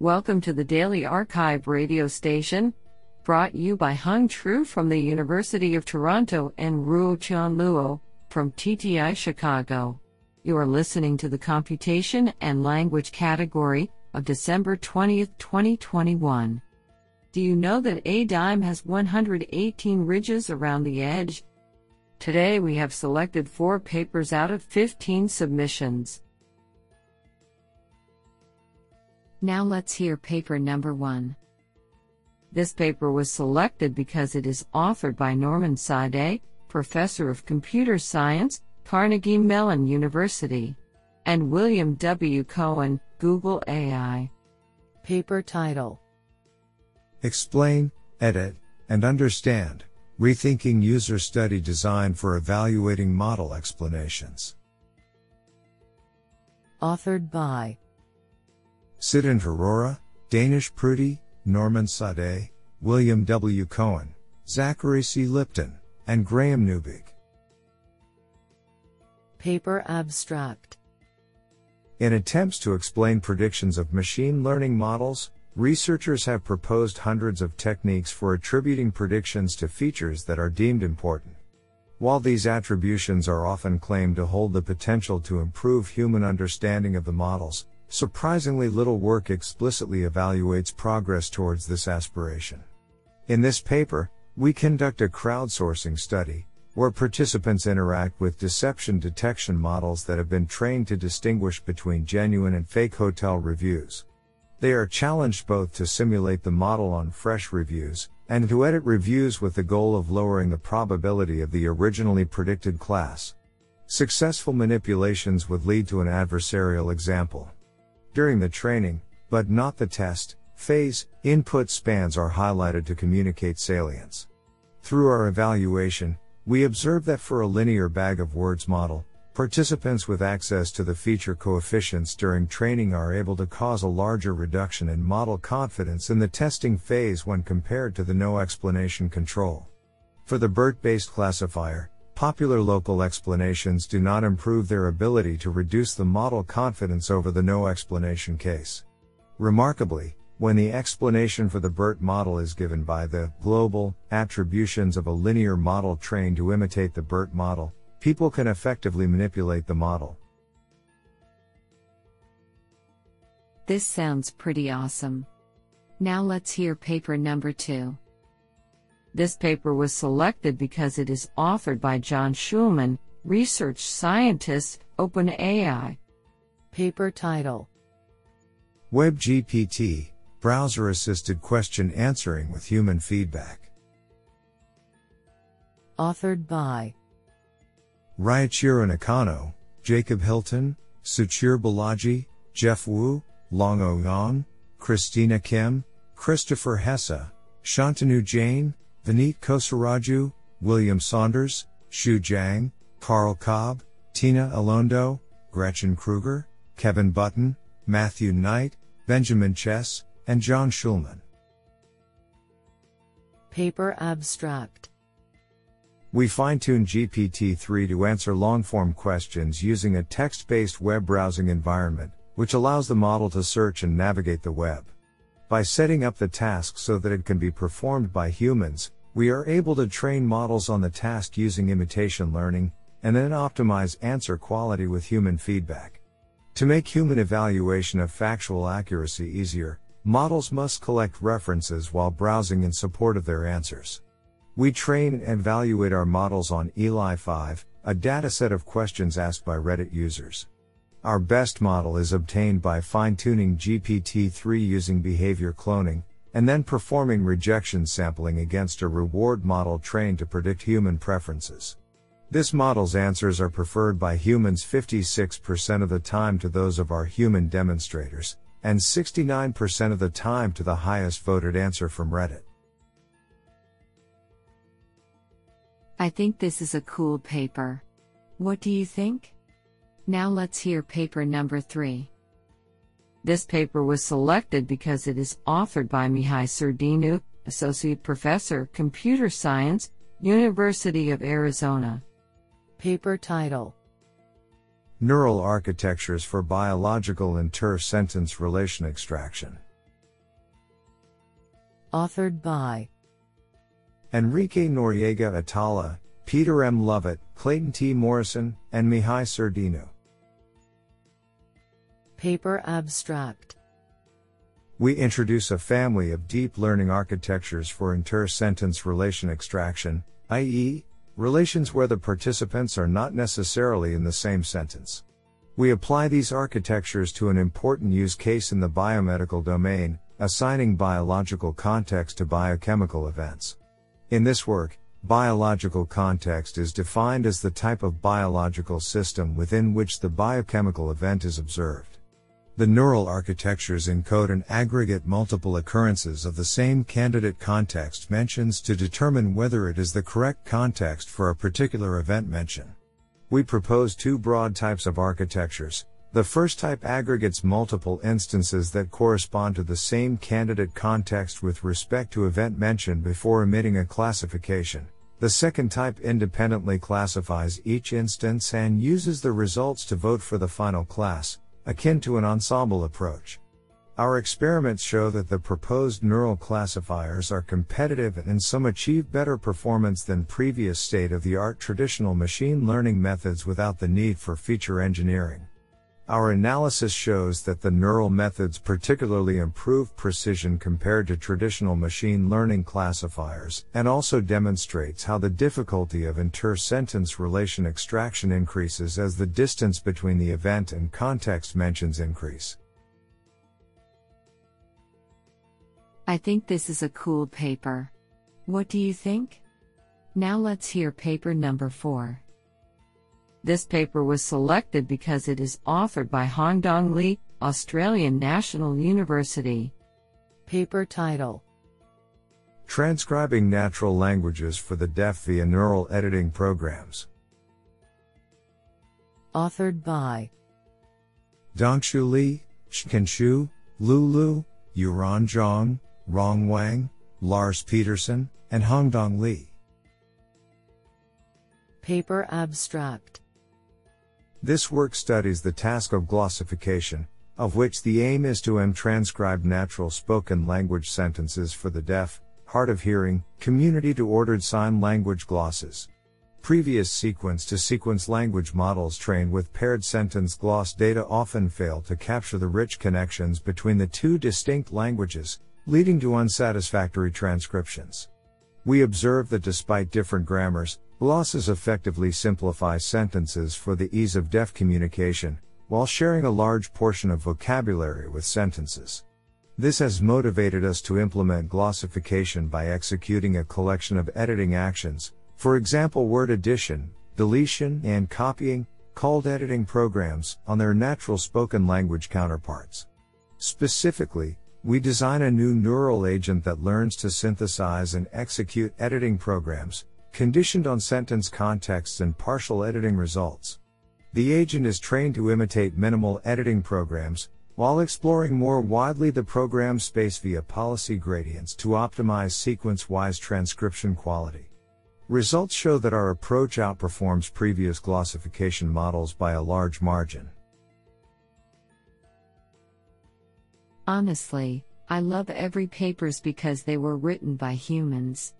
Welcome to the Daily Archive radio station, brought you by Hung Tru from the University of Toronto and Ruo Chan Luo from TTI Chicago. You are listening to the Computation and Language category of December 20th, 2021. Do you know that a dime has 118 ridges around the edge? Today we have selected four papers out of 15 submissions. Now let's hear paper number one. This paper was selected because it is authored by Norman Sadeh, Professor of Computer Science, Carnegie Mellon University, and William W. Cohen, Google AI. Paper title Explain, Edit, and Understand Rethinking User Study Design for Evaluating Model Explanations. Authored by Siddhant Arora, Danish Pruthi, Norman Sadeh, William W. Cohen, Zachary C. Lipton, and Graham Neubig. Paper Abstract In attempts to explain predictions of machine learning models, researchers have proposed hundreds of techniques for attributing predictions to features that are deemed important. While these attributions are often claimed to hold the potential to improve human understanding of the models, Surprisingly little work explicitly evaluates progress towards this aspiration. In this paper, we conduct a crowdsourcing study, where participants interact with deception detection models that have been trained to distinguish between genuine and fake hotel reviews. They are challenged both to simulate the model on fresh reviews, and to edit reviews with the goal of lowering the probability of the originally predicted class. Successful manipulations would lead to an adversarial example. During the training, but not the test, phase, input spans are highlighted to communicate salience. Through our evaluation, we observe that for a linear bag of words model, participants with access to the feature coefficients during training are able to cause a larger reduction in model confidence in the testing phase when compared to the no explanation control. For the BERT based classifier, Popular local explanations do not improve their ability to reduce the model confidence over the no explanation case. Remarkably, when the explanation for the BERT model is given by the global attributions of a linear model trained to imitate the BERT model, people can effectively manipulate the model. This sounds pretty awesome. Now let's hear paper number two. This paper was selected because it is authored by John Schulman, research scientist, OpenAI. Paper title WebGPT Browser Assisted Question Answering with Human Feedback. Authored by Reiichiro Nakano, Jacob Hilton, Suchir Balaji, Jeff Wu, Longo oh Yang, Christina Kim, Christopher Hesse, Shantanu Jain, Vineet Kosaraju, William Saunders, Xu Zhang, Karl Cobbe, Tyna Eloundou, Gretchen Krueger, Kevin Button, Matthew Knight, Benjamin Chess, and John Schulman. Paper Abstract We fine tune GPT 3 to answer long form questions using a text based web browsing environment, which allows the model to search and navigate the web. By setting up the task so that it can be performed by humans, we are able to train models on the task using imitation learning, and then optimize answer quality with human feedback. To make human evaluation of factual accuracy easier, models must collect references while browsing in support of their answers. We train and evaluate our models on ELI 5, a dataset of questions asked by Reddit users. Our best model is obtained by fine tuning GPT 3 using behavior cloning, and then performing rejection sampling against a reward model trained to predict human preferences. This model's answers are preferred by humans 56% of the time to those of our human demonstrators, and 69% of the time to the highest voted answer from Reddit. I think this is a cool paper. What do you think? Now let's hear paper number three. This paper was selected because it is authored by Mihai Surdeanu, Associate Professor, Computer Science, University of Arizona. Paper title Neural Architectures for Biological Inter Sentence Relation Extraction. Authored by Enrique Noriega Atala, Peter M. Lovett, Clayton T. Morrison, and Mihai Surdeanu. Paper Abstract We introduce a family of deep learning architectures for inter sentence relation extraction, i.e., relations where the participants are not necessarily in the same sentence. We apply these architectures to an important use case in the biomedical domain, assigning biological context to biochemical events. In this work, biological context is defined as the type of biological system within which the biochemical event is observed. The neural architectures encode an aggregate multiple occurrences of the same candidate context mentions to determine whether it is the correct context for a particular event mention. We propose two broad types of architectures, the first type aggregates multiple instances that correspond to the same candidate context with respect to event mentioned before emitting a classification. The second type independently classifies each instance and uses the results to vote for the final class, akin to an ensemble approach. Our experiments show that the proposed neural classifiers are competitive and in some achieve better performance than previous state of the art traditional machine learning methods without the need for feature engineering. Our analysis shows that the neural methods particularly improve precision compared to traditional machine learning classifiers, and also demonstrates how the difficulty of inter-sentence relation extraction increases as the distance between the event and context mentions increase. I think this is a cool paper. What do you think? Now let's hear paper number 4. This paper was selected because it is authored by Hongdong Li, Australian National University. Paper title Transcribing Natural Languages for the Deaf via Neural Editing Programs. Authored by Dongxu Li, Shken Xu, Lu Lu, Yiran Zhong, Rong Wang, Lars Petersson, and Hongdong Li. Paper Abstract This work studies the task of glossification, of which the aim is to M transcribe natural spoken language sentences for the deaf, hard of hearing, community to ordered sign language glosses. Previous sequence to sequence language models trained with paired sentence gloss data often fail to capture the rich connections between the two distinct languages, leading to unsatisfactory transcriptions. We observe that despite different grammars, glosses effectively simplify sentences for the ease of deaf communication, while sharing a large portion of vocabulary with sentences. This has motivated us to implement glossification by executing a collection of editing actions, for example word addition, deletion, and copying, called editing programs, on their natural spoken language counterparts. Specifically, we design a new neural agent that learns to synthesize and execute editing programs, conditioned on sentence contexts and partial editing results. The agent is trained to imitate minimal editing programs, while exploring more widely the program space via policy gradients to optimize sequence wise transcription quality. Results show that our approach outperforms previous glossification models by a large margin. Honestly, I love every papers because they were written by humans.